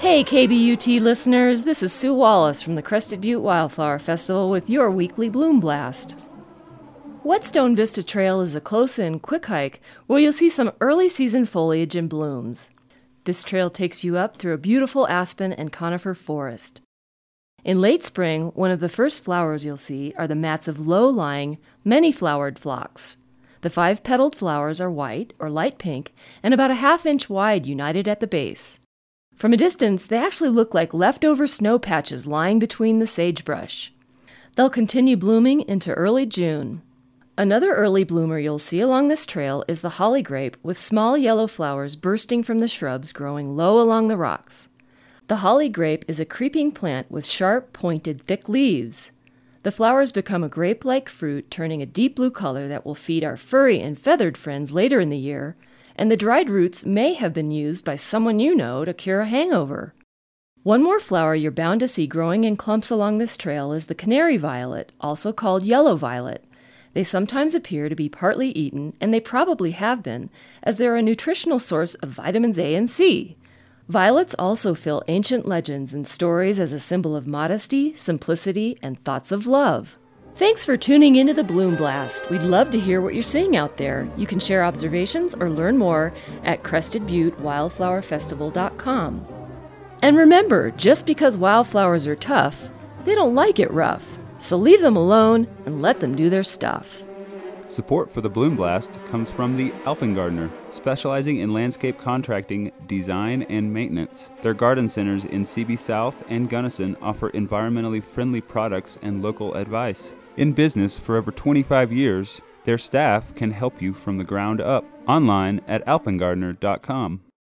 Hey, KBUT listeners, this is Sue Wallace from the Crested Butte Wildflower Festival with your weekly Bloom Blast. Whetstone Vista Trail is a close in, quick hike where you'll see some early season foliage and blooms. This trail takes you up through a beautiful aspen and conifer forest. In late spring, one of the first flowers you'll see are the mats of low lying, many flowered phlox. The five petaled flowers are white or light pink and about a half inch wide, united at the base. From a distance, they actually look like leftover snow patches lying between the sagebrush. They'll continue blooming into early June. Another early bloomer you'll see along this trail is the holly grape with small yellow flowers bursting from the shrubs growing low along the rocks. The holly grape is a creeping plant with sharp, pointed, thick leaves. The flowers become a grape like fruit, turning a deep blue color that will feed our furry and feathered friends later in the year and the dried roots may have been used by someone you know to cure a hangover. One more flower you're bound to see growing in clumps along this trail is the canary violet, also called yellow violet. They sometimes appear to be partly eaten, and they probably have been, as they're a nutritional source of vitamins A and C. Violets also fill ancient legends and stories as a symbol of modesty, simplicity, and thoughts of love. Thanks for tuning into the Bloom Blast. We'd love to hear what you're seeing out there. You can share observations or learn more at CrestedButteWildflowerFestival.com. And remember, just because wildflowers are tough, they don't like it rough. So leave them alone and let them do their stuff. Support for the Bloom Blast comes from the Alpengardener, specializing in landscape contracting, design, and maintenance. Their garden centers in CB South and Gunnison offer environmentally friendly products and local advice. In business for over 25 years, their staff can help you from the ground up. Online at alpengardener.com.